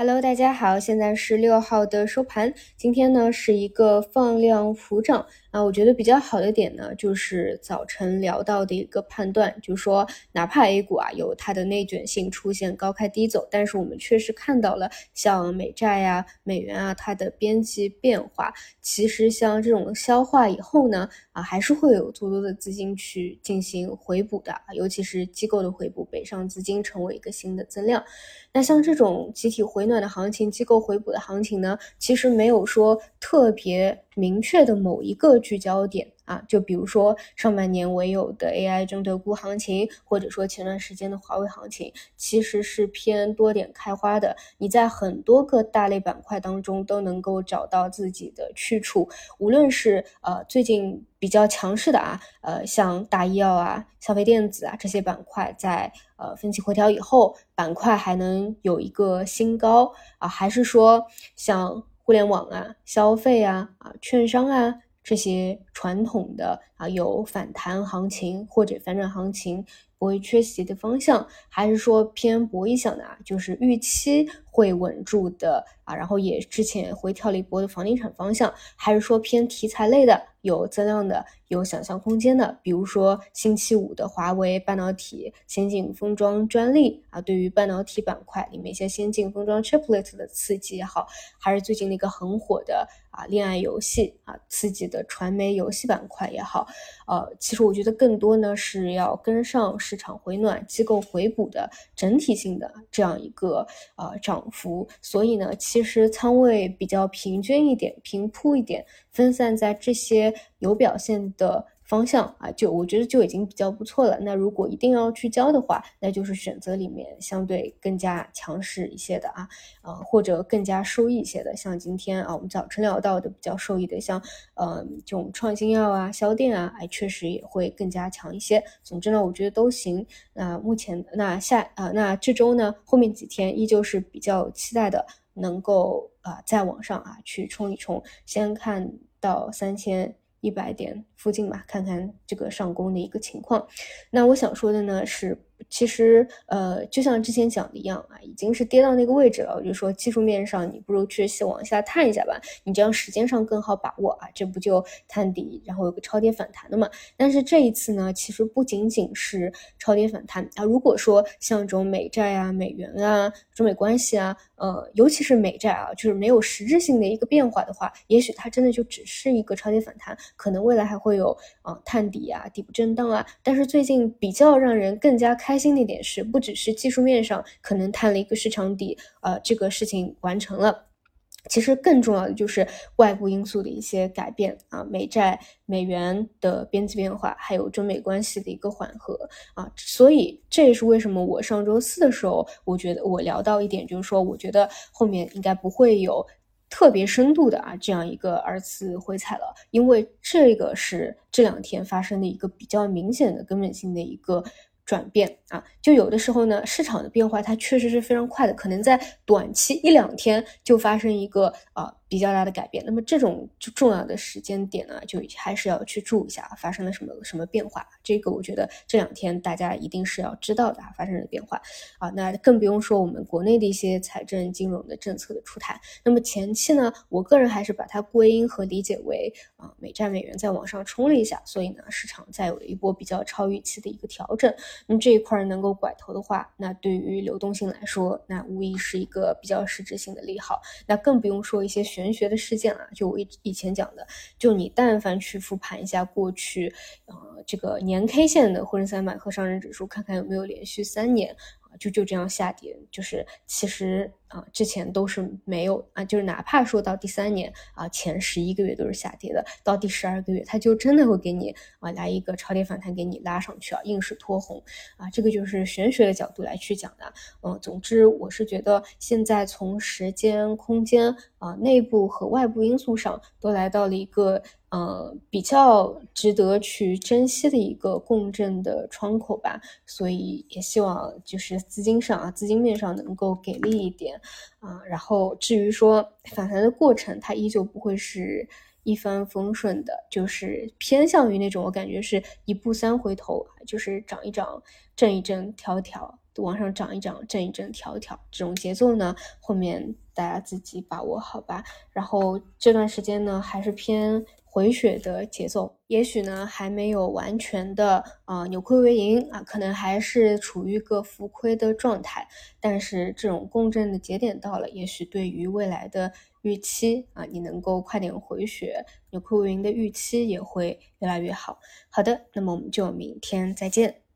Hello，大家好，现在是六号的收盘。今天呢是一个放量浮涨啊，我觉得比较好的点呢，就是早晨聊到的一个判断，就是说哪怕 A 股啊有它的内卷性出现高开低走，但是我们确实看到了像美债呀、美元啊它的边际变化，其实像这种消化以后呢，啊还是会有足够的资金去进行回补的，尤其是机构的回补，北上资金成为一个新的增量。那像这种集体回暖的行情、机构回补的行情呢，其实没有说特别明确的某一个聚焦点啊。就比如说上半年唯有的 AI 中特估行情，或者说前段时间的华为行情，其实是偏多点开花的。你在很多个大类板块当中都能够找到自己的去处，无论是呃最近比较强势的啊，呃像大医药啊、消费电子啊这些板块在。呃，分歧回调以后，板块还能有一个新高啊？还是说像互联网啊、消费啊、啊券商啊这些传统的啊有反弹行情或者反转行情？不会缺席的方向，还是说偏博弈向的啊？就是预期会稳住的啊，然后也之前回调了一波的房地产方向，还是说偏题材类的，有增量的，有想象空间的？比如说星期五的华为半导体先进封装专利啊，对于半导体板块里面一些先进封装 chiplet 的刺激也好，还是最近那个很火的啊恋爱游戏啊刺激的传媒游戏板块也好，呃，其实我觉得更多呢是要跟上。市场回暖、机构回补的整体性的这样一个呃涨幅，所以呢，其实仓位比较平均一点、平铺一点，分散在这些有表现的。方向啊，就我觉得就已经比较不错了。那如果一定要去交的话，那就是选择里面相对更加强势一些的啊，呃，或者更加收益一些的。像今天啊，我们早晨聊到的比较受益的，像呃这种创新药啊、消电啊，哎，确实也会更加强一些。总之呢，我觉得都行。那目前那下啊，那这周呢，后面几天依旧是比较期待的，能够啊再往上啊去冲一冲，先看到三千。一百点附近吧，看看这个上攻的一个情况。那我想说的呢是。其实，呃，就像之前讲的一样啊，已经是跌到那个位置了。我就说技术面上，你不如去往下探一下吧，你这样时间上更好把握啊。这不就探底，然后有个超跌反弹的嘛？但是这一次呢，其实不仅仅是超跌反弹啊。如果说像这种美债啊、美元啊、中美关系啊，呃，尤其是美债啊，就是没有实质性的一个变化的话，也许它真的就只是一个超跌反弹，可能未来还会有啊探底啊、底部震荡啊。但是最近比较让人更加开。开心的一点是，不只是技术面上可能探了一个市场底，呃，这个事情完成了。其实更重要的就是外部因素的一些改变啊，美债、美元的边际变化，还有中美关系的一个缓和啊。所以这也是为什么我上周四的时候，我觉得我聊到一点，就是说，我觉得后面应该不会有。特别深度的啊，这样一个二次回踩了，因为这个是这两天发生的一个比较明显的根本性的一个转变啊，就有的时候呢，市场的变化它确实是非常快的，可能在短期一两天就发生一个啊。比较大的改变，那么这种就重要的时间点呢，就还是要去注意一下发生了什么什么变化。这个我觉得这两天大家一定是要知道的发生了变化啊。那更不用说我们国内的一些财政金融的政策的出台。那么前期呢，我个人还是把它归因和理解为啊，美债美元在往上冲了一下，所以呢，市场再有了一波比较超预期的一个调整。那么这一块能够拐头的话，那对于流动性来说，那无疑是一个比较实质性的利好。那更不用说一些选。玄学的事件啊，就我以以前讲的，就你但凡去复盘一下过去，呃，这个年 K 线的沪深三百和上证指数，看看有没有连续三年啊。就就这样下跌，就是其实啊，之前都是没有啊，就是哪怕说到第三年啊，前十一个月都是下跌的，到第十二个月，它就真的会给你啊来一个超跌反弹，给你拉上去啊，硬是拖红啊，这个就是玄学的角度来去讲的。嗯，总之我是觉得现在从时间、空间啊、内部和外部因素上都来到了一个。呃，比较值得去珍惜的一个共振的窗口吧，所以也希望就是资金上啊，资金面上能够给力一点啊。然后至于说反弹的过程，它依旧不会是一帆风顺的，就是偏向于那种我感觉是一步三回头，就是涨一涨，震一震，调一调。往上涨一涨，震一震，调一调，这种节奏呢，后面大家自己把握好吧。然后这段时间呢，还是偏回血的节奏，也许呢还没有完全的啊扭亏为盈啊，可能还是处于一个浮亏的状态。但是这种共振的节点到了，也许对于未来的预期啊，你能够快点回血，扭亏为盈的预期也会越来越好。好的，那么我们就明天再见。